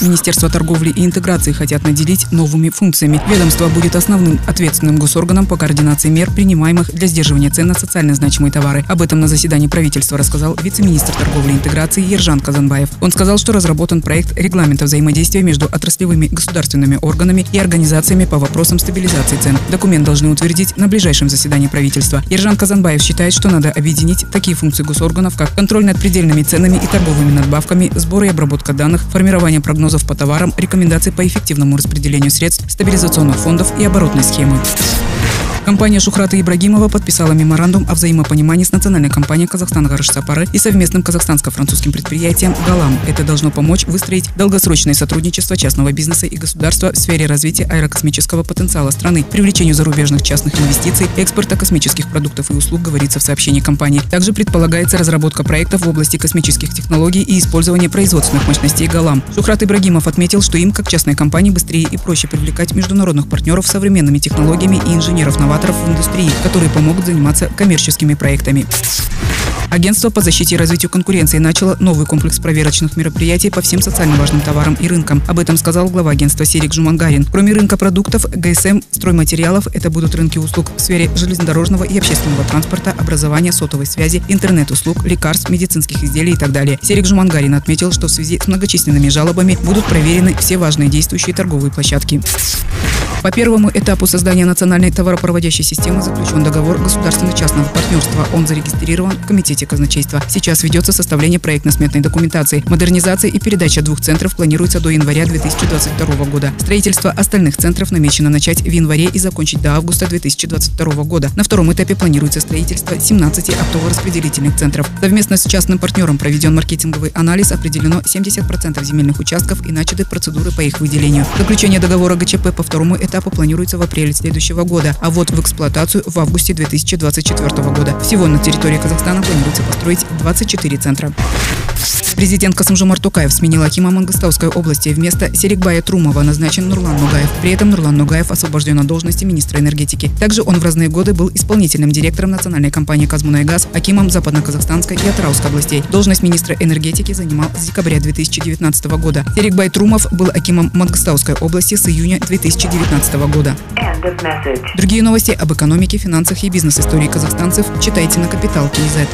Министерство торговли и интеграции хотят наделить новыми функциями. Ведомство будет основным ответственным госорганом по координации мер, принимаемых для сдерживания цен на социально значимые товары. Об этом на заседании правительства рассказал вице-министр торговли и интеграции Ержан Казанбаев. Он сказал, что разработан проект регламента взаимодействия между отраслевыми государственными органами и организациями по вопросам стабилизации цен. Документ должны утвердить на ближайшем заседании правительства. Ержан Казанбаев считает, что надо объединить такие функции госорганов, как контроль над предельными ценами и торговыми надбавками, сбор и обработка данных, формирование прогнозов прогнозов по товарам, рекомендаций по эффективному распределению средств, стабилизационных фондов и оборотной схемы. Компания Шухрата Ибрагимова подписала меморандум о взаимопонимании с национальной компанией Казахстан Гарышсапары и совместным казахстанско-французским предприятием «Галам». Это должно помочь выстроить долгосрочное сотрудничество частного бизнеса и государства в сфере развития аэрокосмического потенциала страны, привлечению зарубежных частных инвестиций, экспорта космических продуктов и услуг, говорится в сообщении компании. Также предполагается разработка проектов в области космических технологий и использование производственных мощностей «Галам». Шухрат Ибрагимов отметил, что им, как частной компании, быстрее и проще привлекать международных партнеров современными технологиями и инженеров-новаторов инноваторов в индустрии, которые помогут заниматься коммерческими проектами. Агентство по защите и развитию конкуренции начало новый комплекс проверочных мероприятий по всем социально важным товарам и рынкам. Об этом сказал глава агентства Серик Жумангарин. Кроме рынка продуктов, ГСМ, стройматериалов, это будут рынки услуг в сфере железнодорожного и общественного транспорта, образования, сотовой связи, интернет-услуг, лекарств, медицинских изделий и так далее. Серик Жумангарин отметил, что в связи с многочисленными жалобами будут проверены все важные действующие торговые площадки. По первому этапу создания национальной товаропроводящей системы заключен договор государственно-частного партнерства. Он зарегистрирован в Комитете казначейства. Сейчас ведется составление проектно-сметной документации. Модернизация и передача двух центров планируется до января 2022 года. Строительство остальных центров намечено начать в январе и закончить до августа 2022 года. На втором этапе планируется строительство 17 оптово-распределительных центров. Совместно с частным партнером проведен маркетинговый анализ, определено 70% земельных участков и начаты процедуры по их выделению. Заключение договора ГЧП по второму этапу этапу планируется в апреле следующего года, а вот в эксплуатацию в августе 2024 года. Всего на территории Казахстана планируется построить 24 центра. Президент Касымжомар Токаев сменил Акима Мангостауской области. Вместо Серикбая Трумова назначен Нурлан Нугаев. При этом Нурлан Нугаев освобожден от должности министра энергетики. Также он в разные годы был исполнительным директором национальной компании «Казмунайгаз», Акимом Западно-Казахстанской и Атраусской областей. Должность министра энергетики занимал с декабря 2019 года. Серикбай Трумов был Акимом Мангостауской области с июня 2019 года. Другие новости об экономике, финансах и бизнес-истории казахстанцев читайте на Капитал Киезет.